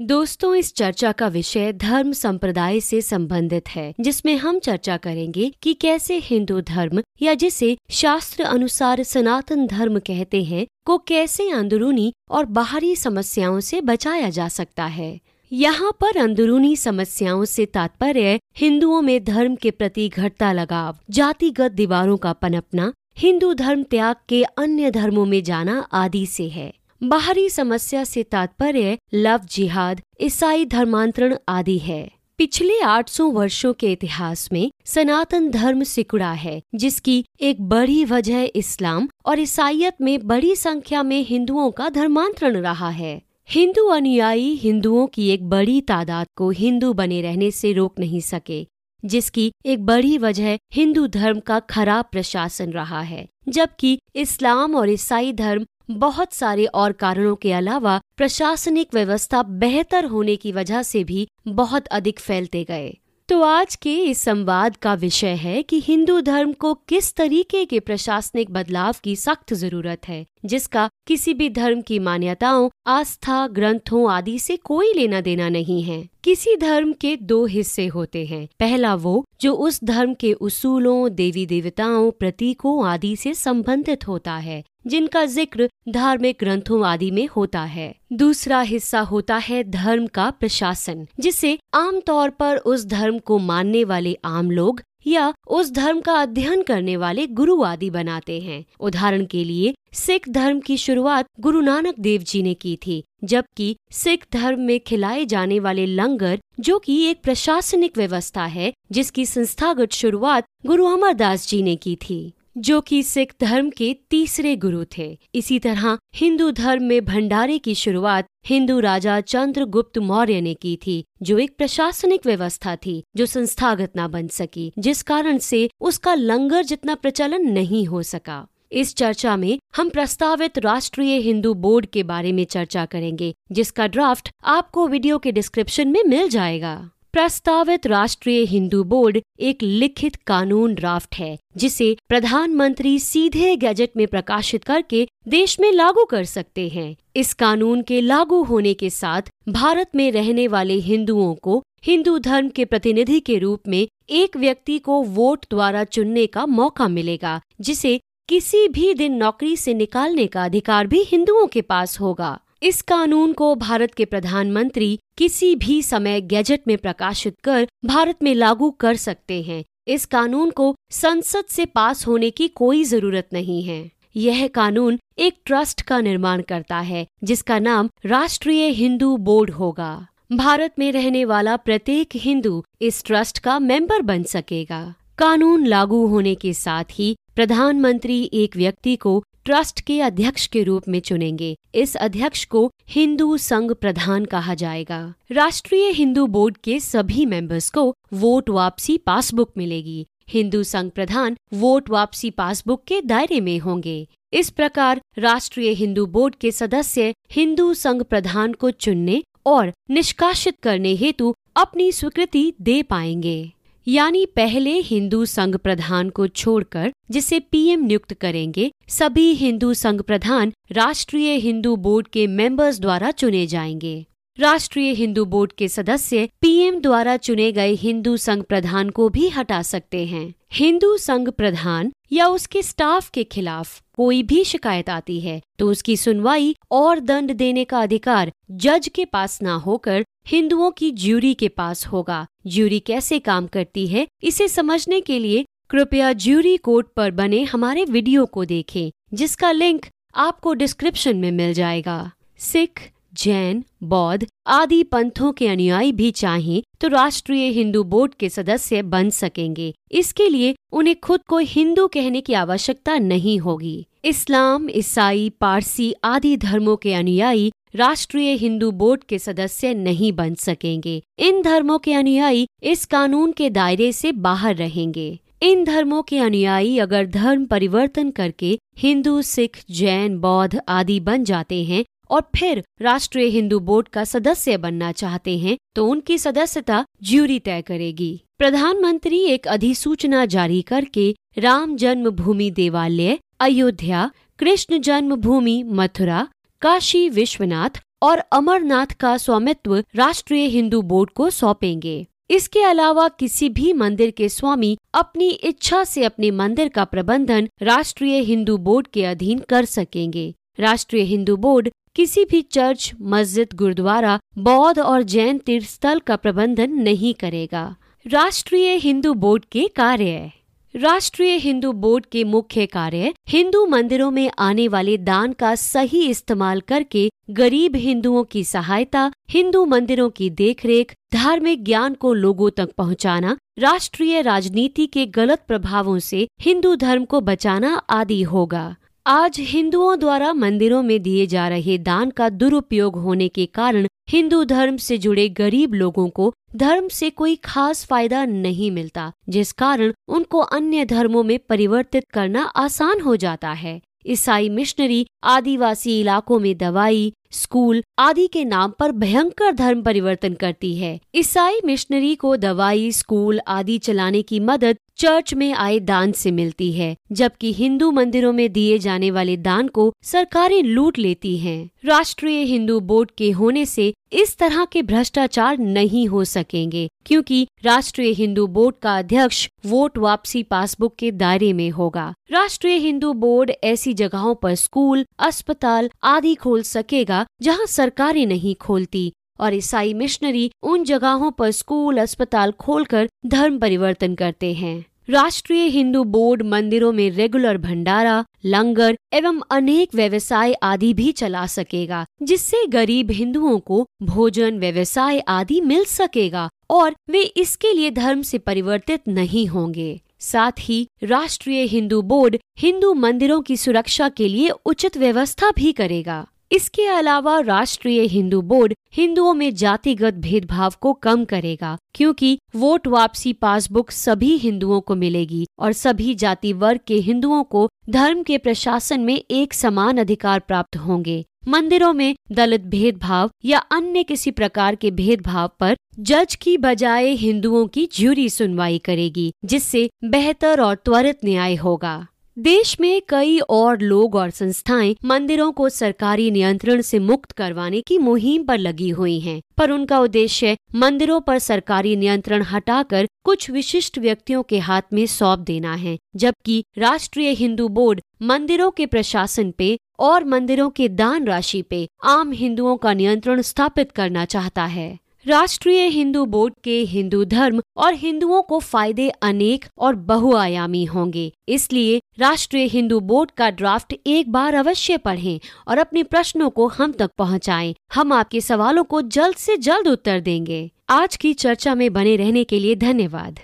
दोस्तों, इस चर्चा का विषय धर्म संप्रदाय से संबंधित है, जिसमें हम चर्चा करेंगे कि कैसे हिंदू धर्म या जिसे शास्त्र अनुसार सनातन धर्म कहते हैं, को कैसे अंदरूनी और बाहरी समस्याओं से बचाया जा सकता है। यहाँ पर अंदरूनी समस्याओं से तात्पर्य, हिंदुओं में धर्म के प्रति घटता लगाव, जातिगत दीवारों का पनपना, हिंदू धर्म त्याग के अन्य धर्मों में जाना आदि से है। बाहरी समस्या से तात्पर्य लव जिहाद, ईसाई धर्मांतरण आदि है। पिछले 800 वर्षों के इतिहास में सनातन धर्म सिकुड़ा है, जिसकी एक बड़ी वजह इस्लाम और ईसाइत में बड़ी संख्या में हिंदुओं का धर्मांतरण रहा है। हिंदू अनुयायी हिंदुओं की एक बड़ी तादाद को हिंदू बने रहने से रोक नहीं सके, जिसकी एक बड़ी वजह हिंदू धर्म का खराब प्रशासन रहा है, जबकि इस्लाम और ईसाई धर्म बहुत सारे और कारणों के अलावा प्रशासनिक व्यवस्था बेहतर होने की वजह से भी बहुत अधिक फैलते गए। तो आज के इस संवाद का विषय है कि हिंदू धर्म को किस तरीके के प्रशासनिक बदलाव की सख्त ज़रूरत है, जिसका किसी भी धर्म की मान्यताओं, आस्था, ग्रंथों आदि से कोई लेना देना नहीं है। किसी धर्म के दो हिस्से होते हैं। पहला वो, जो उस धर्म के उसूलों, देवी देवताओं, प्रतीकों आदि से संबंधित होता है जिनका ज़िक्र धार्मिक ग्रंथों आदि में होता है। दूसरा हिस्सा होता है धर्म का प्रशासन, जिसे आमतौर पर उस धर्म को मानने वाले आम लोग या उस धर्म का अध्ययन करने वाले गुरु आदि बनाते हैं। उदाहरण के लिए, सिख धर्म की शुरुआत गुरु नानक देव जी ने की थी, जबकि सिख धर्म में खिलाए जाने वाले लंगर, जो कि एक प्रशासनिक व्यवस्था है, जिसकी संस्थागत शुरुआत गुरु अमरदास जी ने की थी। जो कि सिख धर्म के तीसरे गुरु थे। इसी तरह हिंदू धर्म में भंडारे की शुरुआत हिंदू राजा चंद्रगुप्त मौर्य ने की थी, जो एक प्रशासनिक व्यवस्था थी, जो संस्थागत न बन सकी, जिस कारण से उसका लंगर जितना प्रचलन नहीं हो सका। इस चर्चा में हम प्रस्तावित राष्ट्रीय हिंदू बोर्ड के बारे में चर्चा करेंगे, जिसका ड्राफ्ट आपको वीडियो के डिस्क्रिप्शन में मिल जाएगा। प्रस्तावित राष्ट्रीय हिंदू बोर्ड एक लिखित कानून ड्राफ्ट है, जिसे प्रधानमंत्री सीधे गैजेट में प्रकाशित करके देश में लागू कर सकते हैं। इस कानून के लागू होने के साथ भारत में रहने वाले हिंदुओं को हिंदू धर्म के प्रतिनिधि के रूप में एक व्यक्ति को वोट द्वारा चुनने का मौका मिलेगा, जिसे किसी भी दिन नौकरी से निकालने का अधिकार भी हिंदुओं के पास होगा। इस कानून को भारत के प्रधानमंत्री किसी भी समय गैजेट में प्रकाशित कर भारत में लागू कर सकते हैं। इस कानून को संसद से पास होने की कोई ज़रूरत नहीं है। यह कानून एक ट्रस्ट का निर्माण करता है, जिसका नाम राष्ट्रीय हिंदू बोर्ड होगा। भारत में रहने वाला प्रत्येक हिंदू इस ट्रस्ट का मेंबर बन सकेगा। कानून लागू होने के साथ ही प्रधानमंत्री एक व्यक्ति को ट्रस्ट के अध्यक्ष के रूप में चुनेंगे। इस अध्यक्ष को हिंदू संघ प्रधान कहा जाएगा। राष्ट्रीय हिंदू बोर्ड के सभी मेंबर्स को वोट वापसी पासबुक मिलेगी। हिंदू संघ प्रधान वोट वापसी पासबुक के दायरे में होंगे। इस प्रकार राष्ट्रीय हिंदू बोर्ड के सदस्य हिंदू संघ प्रधान को चुनने और निष्कासित करने हेतु अपनी स्वीकृति दे पाएँगे। यानी पहले हिंदू संघ प्रधान को छोड़कर, जिसे पीएम नियुक्त करेंगे, सभी हिंदू संघ प्रधान राष्ट्रीय हिंदू बोर्ड के मेंबर्स द्वारा चुने जाएँगे। राष्ट्रीय हिंदू बोर्ड के सदस्य पीएम द्वारा चुने गए हिंदू संघ प्रधान को भी हटा सकते हैं। हिंदू संघ प्रधान या उसके स्टाफ के खिलाफ कोई भी शिकायत आती है तो उसकी सुनवाई और दंड देने का अधिकार जज के पास ना होकर हिंदुओं की ज्यूरी के पास होगा। ज्यूरी कैसे काम करती है, इसे समझने के लिए कृपया ज्यूरी कोर्ट पर बने हमारे वीडियो को देखें, जिसका लिंक आपको डिस्क्रिप्शन में मिल जाएगा। सिख जैन, बौद्ध आदि पंथों के अनुयायी भी चाहें तो राष्ट्रीय हिंदू बोर्ड के सदस्य बन सकेंगे। इसके लिए उन्हें खुद को हिंदू कहने की आवश्यकता नहीं होगी। इस्लाम, ईसाई, पारसी आदि धर्मों के अनुयायी राष्ट्रीय हिंदू बोर्ड के सदस्य नहीं बन सकेंगे। इन धर्मों के अनुयायी इस कानून के दायरे से बाहर रहेंगे। इन धर्मों के अनुयायी अगर धर्म परिवर्तन करके हिंदू, सिख, जैन, बौद्ध आदि बन जाते हैं और फिर राष्ट्रीय हिंदू बोर्ड का सदस्य बनना चाहते हैं तो उनकी सदस्यता ज्यूरी तय करेगी। प्रधानमंत्री एक अधिसूचना जारी करके राम जन्मभूमि देवालय, अयोध्या, कृष्ण जन्मभूमि, मथुरा, काशी विश्वनाथ और अमरनाथ का स्वामित्व राष्ट्रीय हिंदू बोर्ड को सौंपेंगे। इसके अलावा किसी भी मंदिर के स्वामी अपनी इच्छा से अपने मंदिर का प्रबंधन राष्ट्रीय हिंदू बोर्ड के अधीन कर सकेंगे। राष्ट्रीय हिंदू बोर्ड किसी भी चर्च मस्जिद गुरुद्वारा बौद्ध और जैन तीर्थ स्थल का प्रबंधन नहीं करेगा। राष्ट्रीय हिंदू बोर्ड के कार्य राष्ट्रीय हिंदू बोर्ड के मुख्य कार्य हिंदू मंदिरों में आने वाले दान का सही इस्तेमाल करके गरीब हिंदुओं की सहायता हिंदू मंदिरों की देखरेख धार्मिक ज्ञान को लोगों तक पहुंचाना, राष्ट्रीय राजनीति के गलत प्रभावों से हिंदू धर्म को बचाना आदि होगा। आज हिंदुओं द्वारा मंदिरों में दिए जा रहे दान का दुरुपयोग होने के कारण हिंदू धर्म से जुड़े गरीब लोगों को धर्म से कोई खास फ़ायदा नहीं मिलता, जिस कारण उनको अन्य धर्मों में परिवर्तित करना आसान हो जाता है। ईसाई मिशनरी, आदिवासी इलाकों में दवाई स्कूल आदि के नाम पर भयंकर धर्म परिवर्तन करती है ईसाई मिशनरी को दवाई, स्कूल आदि चलाने की मदद चर्च में आए दान से मिलती है, जबकि हिंदू मंदिरों में दिए जाने वाले दान को सरकारें लूट लेती हैं। राष्ट्रीय हिंदू बोर्ड के होने से इस तरह के भ्रष्टाचार नहीं हो सकेंगे, क्योंकि राष्ट्रीय हिंदू बोर्ड का अध्यक्ष वोट वापसी पासबुक के दायरे में होगा राष्ट्रीय हिंदू बोर्ड ऐसी जगहों पर स्कूल, अस्पताल आदि खोल सकेगा जहाँ सरकारें नहीं खोलती और ईसाई मिशनरी उन जगहों पर स्कूल, अस्पताल खोलकर धर्म परिवर्तन करते हैं। राष्ट्रीय हिंदू बोर्ड मंदिरों में रेगुलर भंडारा, लंगर एवं अनेक व्यवसाय आदि भी चला सकेगा, जिससे गरीब हिंदुओं को भोजन, व्यवसाय आदि मिल सकेगा और वे इसके लिए धर्म से परिवर्तित नहीं होंगे। साथ ही राष्ट्रीय हिंदू बोर्ड हिंदू मंदिरों की सुरक्षा के लिए उचित व्यवस्था भी करेगा। इसके अलावा राष्ट्रीय हिंदू बोर्ड हिंदुओं में जातिगत भेदभाव को कम करेगा, क्योंकि वोट वापसी पासबुक सभी हिंदुओं को मिलेगी और सभी जाति वर्ग के हिंदुओं को धर्म के प्रशासन में एक समान अधिकार प्राप्त होंगे। मंदिरों में दलित भेदभाव या अन्य किसी प्रकार के भेदभाव पर जज की बजाय हिंदुओं की ज्यूरी सुनवाई करेगी, जिससे बेहतर और त्वरित न्याय होगा। देश में कई और लोग और संस्थाएँ मंदिरों को सरकारी नियंत्रण से मुक्त करवाने की मुहिम पर लगी हुई हैं, पर उनका उद्देश्य मंदिरों पर सरकारी नियंत्रण हटाकर कुछ विशिष्ट व्यक्तियों के हाथ में सौंप देना है जबकि राष्ट्रीय हिंदू बोर्ड मंदिरों के प्रशासन पे और मंदिरों के दान राशि पे आम हिंदुओं का नियंत्रण स्थापित करना चाहता है। राष्ट्रीय हिंदू बोर्ड के हिंदू धर्म और हिंदुओं को फ़ायदे अनेक और बहुआयामी होंगे। इसलिए राष्ट्रीय हिंदू बोर्ड का ड्राफ्ट एक बार अवश्य पढ़ें और अपने प्रश्नों को हम तक पहुंचाएँ। हम आपके सवालों को जल्द से जल्द उत्तर देंगे। आज की चर्चा में बने रहने के लिए धन्यवाद।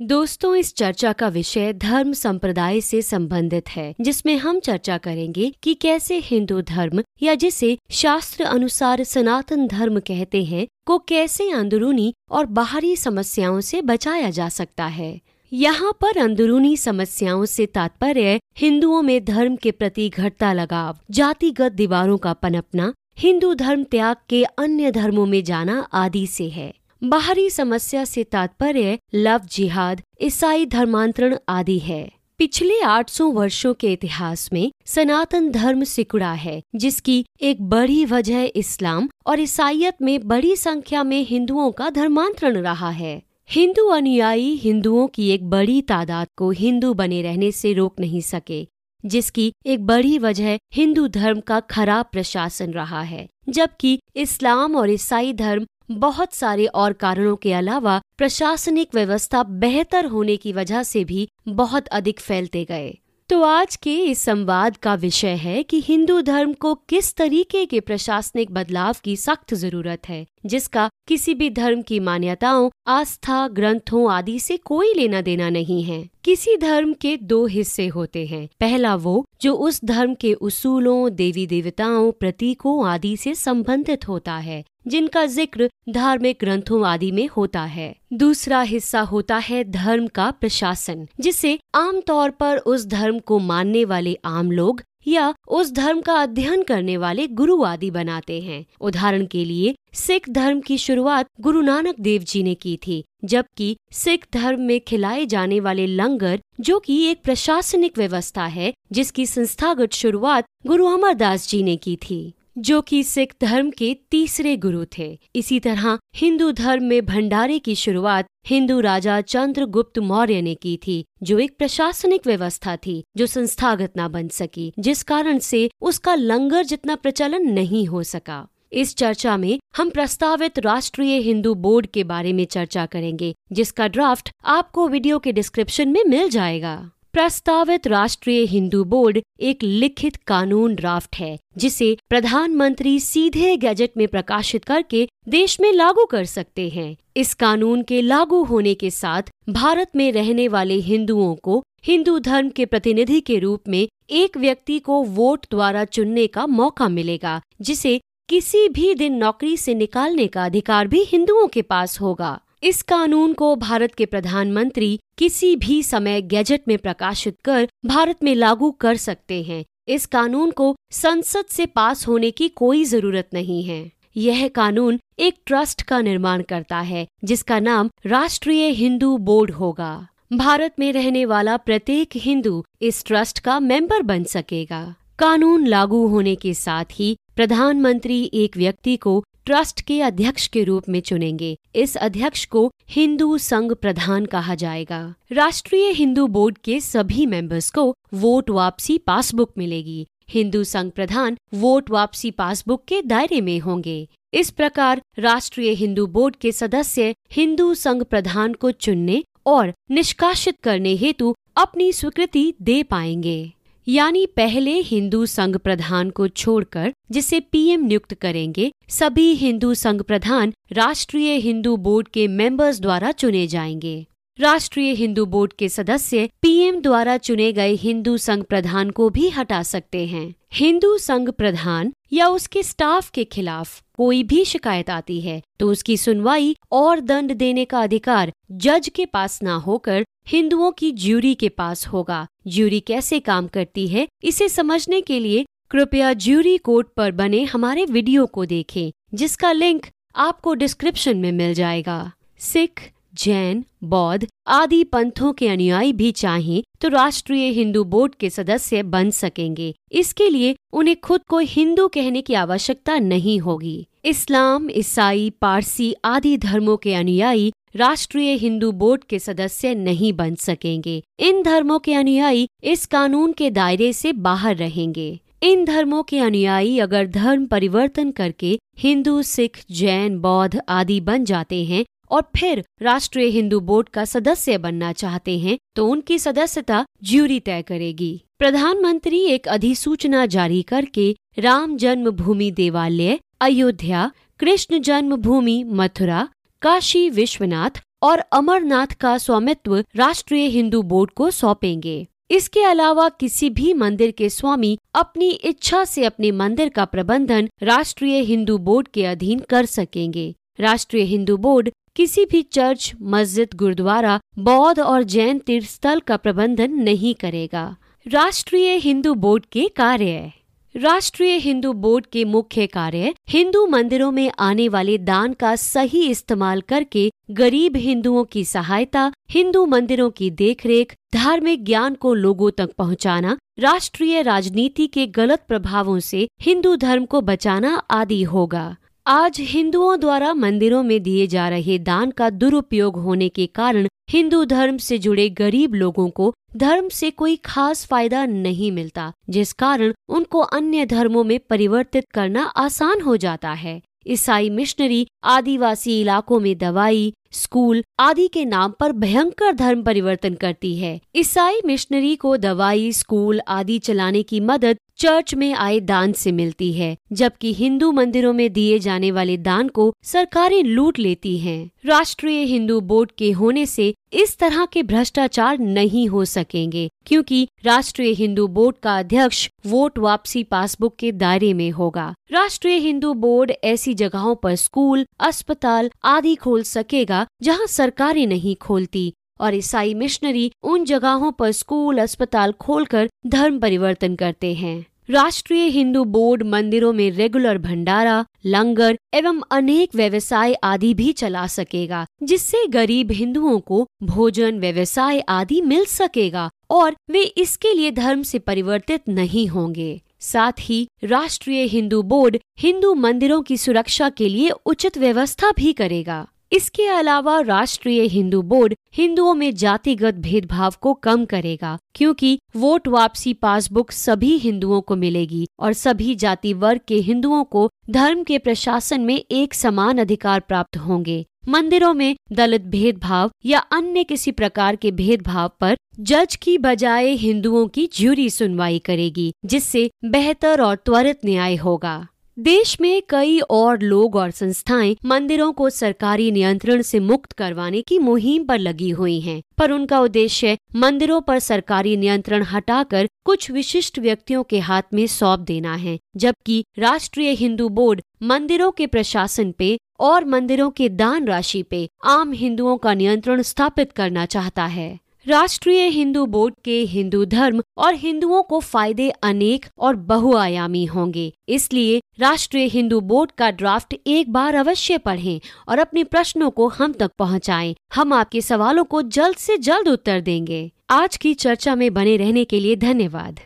दोस्तों, इस चर्चा का विषय धर्म संप्रदाय से संबंधित है, जिसमें हम चर्चा करेंगे कि कैसे हिंदू धर्म या जिसे शास्त्र अनुसार सनातन धर्म कहते हैं, को कैसे अंदरूनी और बाहरी समस्याओं से बचाया जा सकता है। यहाँ पर अंदरूनी समस्याओं से तात्पर्य हिंदुओं में धर्म के प्रति घटता लगाव, जातिगत दीवारों का पनपना, हिंदू धर्म त्याग के अन्य धर्मों में जाना आदि से है। बाहरी समस्या से तात्पर्य लव जिहाद, ईसाई धर्मांतरण आदि है। पिछले 800 वर्षों के इतिहास में सनातन धर्म सिकुड़ा है, जिसकी एक बड़ी वजह इस्लाम और ईसाइत में बड़ी संख्या में हिंदुओं का धर्मांतरण रहा है। हिंदू अनुयायी हिंदुओं की एक बड़ी तादाद को हिंदू बने रहने से रोक नहीं सके, जिसकी एक बड़ी वजह हिंदू धर्म का खराब प्रशासन रहा है, जबकि इस्लाम और ईसाई धर्म बहुत सारे और कारणों के अलावा प्रशासनिक व्यवस्था बेहतर होने की वजह से भी बहुत अधिक फैलते गए। तो आज के इस संवाद का विषय है कि हिंदू धर्म को किस तरीके के प्रशासनिक बदलाव की सख्त ज़रूरत है, जिसका किसी भी धर्म की मान्यताओं, आस्था, ग्रंथों आदि से कोई लेना देना नहीं है। किसी धर्म के दो हिस्से होते हैं। पहला वो, जो उस धर्म के उसूलों देवी देवताओं प्रतीकों आदि से संबंधित होता है जिनका ज़िक्र धार्मिक ग्रंथों आदि में होता है। दूसरा हिस्सा होता है धर्म का प्रशासन, जिसे आमतौर पर उस धर्म को मानने वाले आम लोग या उस धर्म का अध्ययन करने वाले गुरु आदि बनाते हैं। उदाहरण के लिए, सिख धर्म की शुरुआत गुरु नानक देव जी ने की थी, जबकि सिख धर्म में खिलाए जाने वाले लंगर, जो कि एक प्रशासनिक व्यवस्था है, जिसकी संस्थागत शुरुआत गुरु अमरदास जी ने की थी। जो कि सिख धर्म के तीसरे गुरु थे। इसी तरह हिंदू धर्म में भंडारे की शुरुआत हिंदू राजा चंद्रगुप्त मौर्य ने की थी, जो एक प्रशासनिक व्यवस्था थी, जो संस्थागत न बन सकी, जिस कारण से उसका लंगर जितना प्रचलन नहीं हो सका। इस चर्चा में हम प्रस्तावित राष्ट्रीय हिंदू बोर्ड के बारे में चर्चा करेंगे, जिसका ड्राफ्ट आपको वीडियो के डिस्क्रिप्शन में मिल जाएगा। प्रस्तावित राष्ट्रीय हिंदू बोर्ड एक लिखित कानून ड्राफ्ट है, जिसे प्रधानमंत्री सीधे गैजेट में प्रकाशित करके देश में लागू कर सकते हैं। इस कानून के लागू होने के साथ भारत में रहने वाले हिंदुओं को हिंदू धर्म के प्रतिनिधि के रूप में एक व्यक्ति को वोट द्वारा चुनने का मौका मिलेगा, जिसे किसी भी दिन नौकरी से निकालने का अधिकार भी हिंदुओं के पास होगा। इस कानून को भारत के प्रधानमंत्री किसी भी समय गैजेट में प्रकाशित कर भारत में लागू कर सकते हैं। इस कानून को संसद से पास होने की कोई ज़रूरत नहीं है। यह कानून एक ट्रस्ट का निर्माण करता है, जिसका नाम राष्ट्रीय हिंदू बोर्ड होगा। भारत में रहने वाला प्रत्येक हिंदू इस ट्रस्ट का मेंबर बन सकेगा। कानून लागू होने के साथ ही प्रधानमंत्री एक व्यक्ति को ट्रस्ट के अध्यक्ष के रूप में चुनेंगे। इस अध्यक्ष को हिंदू संघ प्रधान कहा जाएगा। राष्ट्रीय हिंदू बोर्ड के सभी मेंबर्स को वोट वापसी पासबुक मिलेगी। हिंदू संघ प्रधान वोट वापसी पासबुक के दायरे में होंगे। इस प्रकार राष्ट्रीय हिंदू बोर्ड के सदस्य हिंदू संघ प्रधान को चुनने और निष्कासित करने हेतु अपनी स्वीकृति दे पाएँगे। यानी पहले हिंदू संघ प्रधान को छोड़कर, जिसे पीएम नियुक्त करेंगे, सभी हिंदू संघ प्रधान राष्ट्रीय हिंदू बोर्ड के मेंबर्स द्वारा चुने जाएँगे। राष्ट्रीय हिंदू बोर्ड के सदस्य पीएम द्वारा चुने गए हिंदू संघ प्रधान को भी हटा सकते हैं। हिंदू संघ प्रधान या उसके स्टाफ के खिलाफ कोई भी शिकायत आती है तो उसकी सुनवाई और दंड देने का अधिकार जज के पास ना होकर हिंदुओं की ज्यूरी के पास होगा। ज्यूरी कैसे काम करती है, इसे समझने के लिए कृपया ज्यूरी कोड पर बने हमारे वीडियो को देखें, जिसका लिंक आपको डिस्क्रिप्शन में मिल जाएगा। सिख, जैन, बौद्ध आदि पंथों के अनुयायी भी चाहें तो राष्ट्रीय हिंदू बोर्ड के सदस्य बन सकेंगे। इसके लिए उन्हें खुद को हिंदू कहने की आवश्यकता नहीं होगी। इस्लाम, ईसाई, पारसी आदि धर्मों के अनुयायी राष्ट्रीय हिंदू बोर्ड के सदस्य नहीं बन सकेंगे। इन धर्मों के अनुयायी इस कानून के दायरे से बाहर रहेंगे। इन धर्मों के अनुयायी अगर धर्म परिवर्तन करके हिंदू, सिख, जैन, बौद्ध आदि बन जाते हैं और फिर राष्ट्रीय हिंदू बोर्ड का सदस्य बनना चाहते हैं तो उनकी सदस्यता ज्यूरी तय करेगी। प्रधानमंत्री एक अधिसूचना जारी करके राम जन्मभूमि देवालय, अयोध्या, कृष्ण जन्मभूमि, मथुरा काशी विश्वनाथ और अमरनाथ का स्वामित्व राष्ट्रीय हिंदू बोर्ड को सौंपेंगे। इसके अलावा किसी भी मंदिर के स्वामी अपनी इच्छा से अपने मंदिर का प्रबंधन राष्ट्रीय हिंदू बोर्ड के अधीन कर सकेंगे। राष्ट्रीय हिंदू बोर्ड किसी भी चर्च, मस्जिद, गुरुद्वारा, बौद्ध और जैन तीर्थ स्थल का प्रबंधन नहीं करेगा। राष्ट्रीय हिंदू बोर्ड के कार्य राष्ट्रीय हिंदू बोर्ड के मुख्य कार्य हिंदू मंदिरों में आने वाले दान का सही इस्तेमाल करके गरीब हिंदुओं की सहायता हिंदू मंदिरों की देखरेख धार्मिक ज्ञान को लोगों तक पहुंचाना, राष्ट्रीय राजनीति के गलत प्रभावों से हिंदू धर्म को बचाना आदि होगा। आज हिंदुओं द्वारा मंदिरों में दिए जा रहे दान का दुरुपयोग होने के कारण हिंदू धर्म से जुड़े गरीब लोगों को धर्म से कोई खास फ़ायदा नहीं मिलता, जिस कारण उनको अन्य धर्मों में परिवर्तित करना आसान हो जाता है। ईसाई मिशनरी, आदिवासी इलाकों में दवाई, स्कूल आदि के नाम पर भयंकर धर्म परिवर्तन करती है। ईसाई मिशनरी को दवाई, स्कूल आदि चलाने की मदद चर्च में आए दान से मिलती है, जबकि हिंदू मंदिरों में दिए जाने वाले दान को सरकारें लूट लेती हैं। राष्ट्रीय हिंदू बोर्ड के होने से इस तरह के भ्रष्टाचार नहीं हो सकेंगे, क्योंकि राष्ट्रीय हिंदू बोर्ड का अध्यक्ष वोट वापसी पासबुक के दायरे में होगा राष्ट्रीय हिंदू बोर्ड ऐसी जगहों पर स्कूल, अस्पताल आदि खोल सकेगा जहाँ सरकारें नहीं खोलती और ईसाई मिशनरी उन जगहों पर स्कूल, अस्पताल खोलकर धर्म परिवर्तन करते हैं। राष्ट्रीय हिंदू बोर्ड मंदिरों में रेगुलर भंडारा, लंगर एवं अनेक व्यवसाय आदि भी चला सकेगा, जिससे गरीब हिंदुओं को भोजन, व्यवसाय आदि मिल सकेगा और वे इसके लिए धर्म से परिवर्तित नहीं होंगे। साथ ही राष्ट्रीय हिंदू बोर्ड हिंदू मंदिरों की सुरक्षा के लिए उचित व्यवस्था भी करेगा। इसके अलावा राष्ट्रीय हिंदू बोर्ड हिंदुओं में जातिगत भेदभाव को कम करेगा, क्योंकि वोट वापसी पासबुक सभी हिंदुओं को मिलेगी और सभी जाति वर्ग के हिंदुओं को धर्म के प्रशासन में एक समान अधिकार प्राप्त होंगे। मंदिरों में दलित भेदभाव या अन्य किसी प्रकार के भेदभाव पर जज की बजाय हिंदुओं की ज्यूरी सुनवाई करेगी, जिससे बेहतर और त्वरित न्याय होगा। देश में कई और लोग और संस्थाएँ मंदिरों को सरकारी नियंत्रण से मुक्त करवाने की मुहिम पर लगी हुई हैं, पर उनका उद्देश्य मंदिरों पर सरकारी नियंत्रण हटाकर कुछ विशिष्ट व्यक्तियों के हाथ में सौंप देना है जबकि राष्ट्रीय हिंदू बोर्ड मंदिरों के प्रशासन पे और मंदिरों के दान राशि पे आम हिंदुओं का नियंत्रण स्थापित करना चाहता है। राष्ट्रीय हिंदू बोर्ड के हिंदू धर्म और हिंदुओं को फ़ायदे अनेक और बहुआयामी होंगे। इसलिए राष्ट्रीय हिंदू बोर्ड का ड्राफ्ट एक बार अवश्य पढ़ें और अपने प्रश्नों को हम तक पहुंचाएँ। हम आपके सवालों को जल्द से जल्द उत्तर देंगे। आज की चर्चा में बने रहने के लिए धन्यवाद।